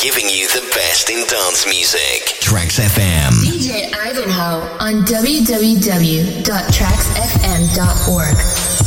Giving you the best in dance music. Trax FM. DJ Ivanhoe on www.traxfm.org.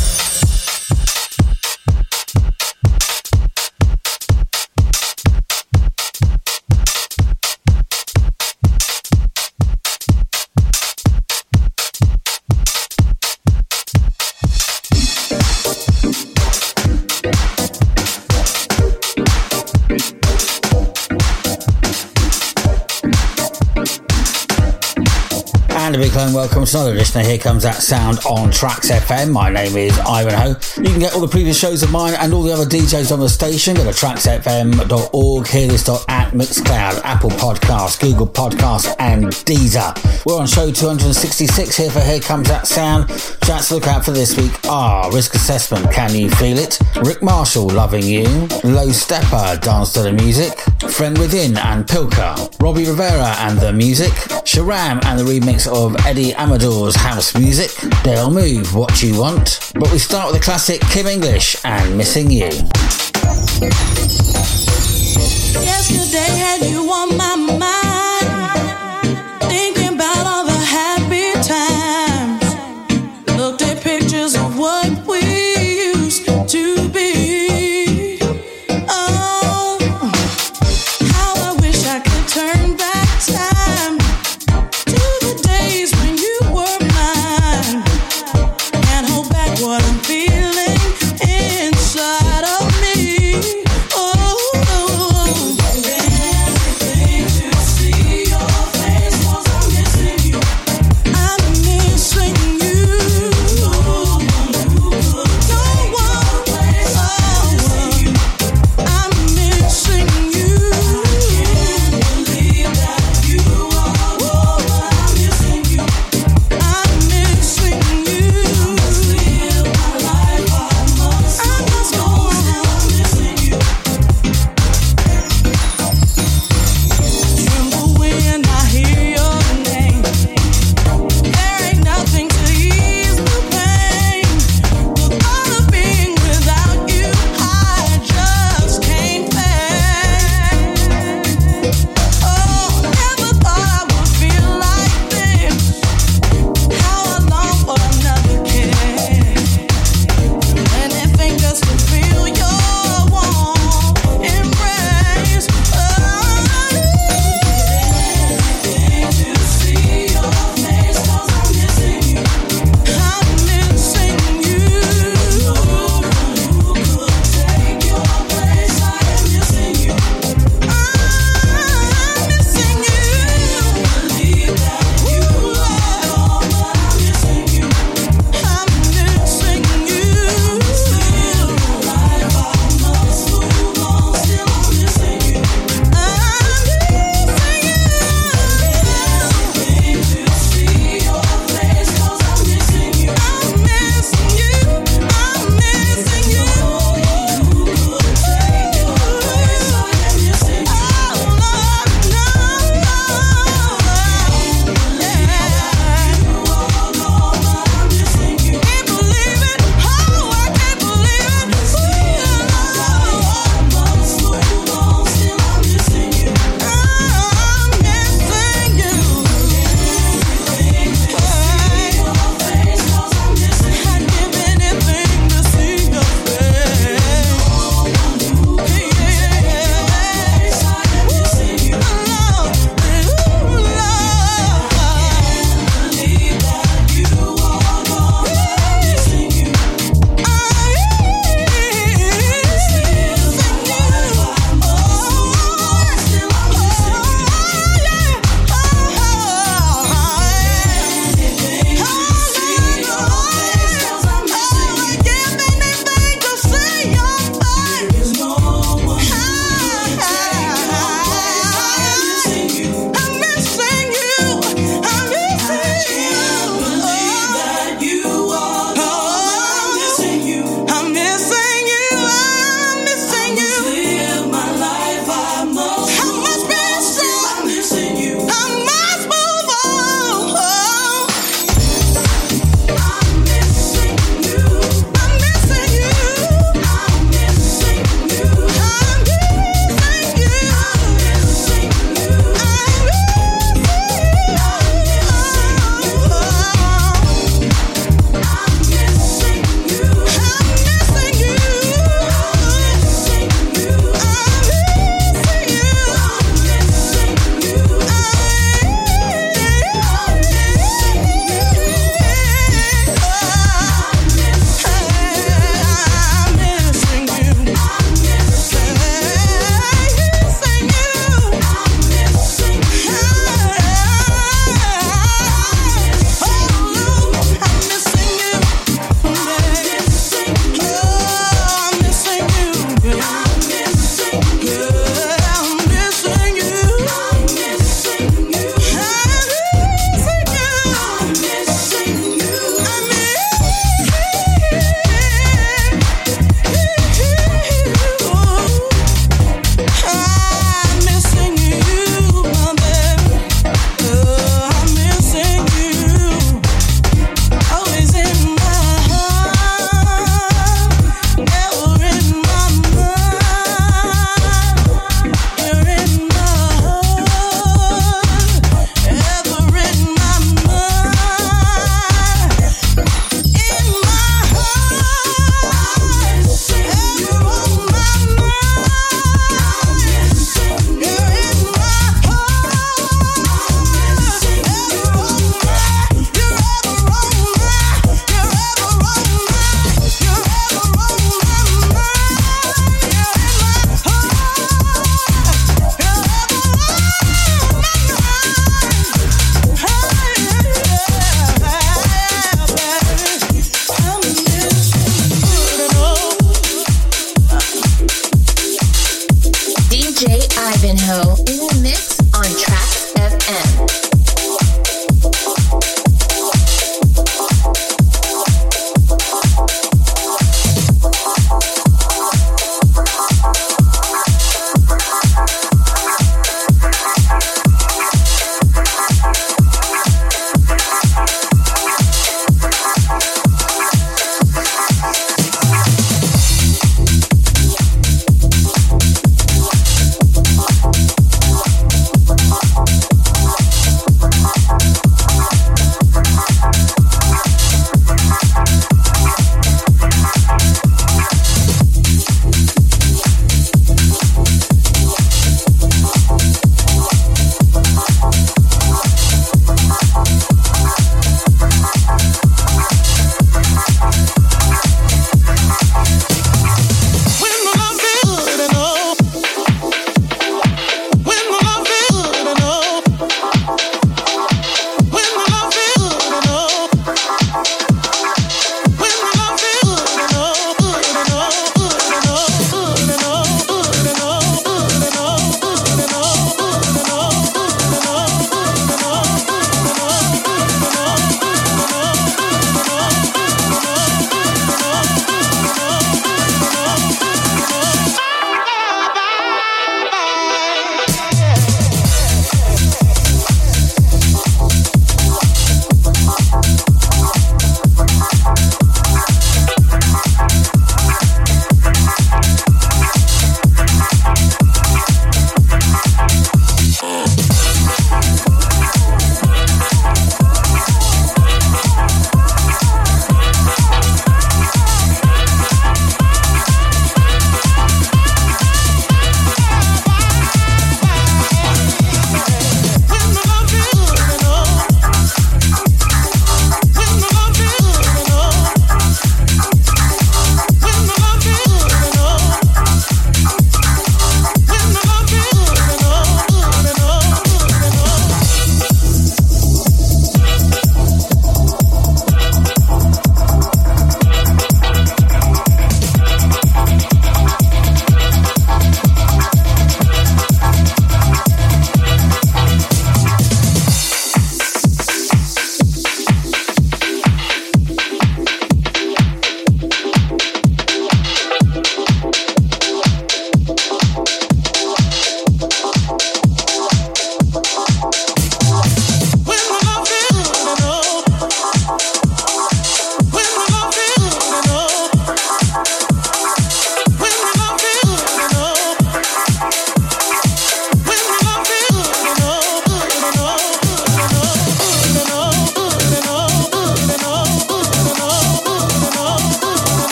welcome to another of Here Comes That Sound on Trax FM. My name is Ivanhoe. You can get all the previous shows of mine and all the other DJs on the station. Go to traxfm.org, hear this at Mixcloud, Apple Podcasts, Google Podcasts, and Deezer. We're on show 266 here for Here Comes That Sound. Chats look out for this week are Risk Assessment, Can You Feel It? Rick Marshall, Loving You. Low Steppa, Dance to the Music. Friend Within and Pilka. Robbie Rivera and the Music. Sharam and the remix of Eddie Amador's house music. They'll move what you want. But we start with the classic Kim English and Missing You. Yesterday had you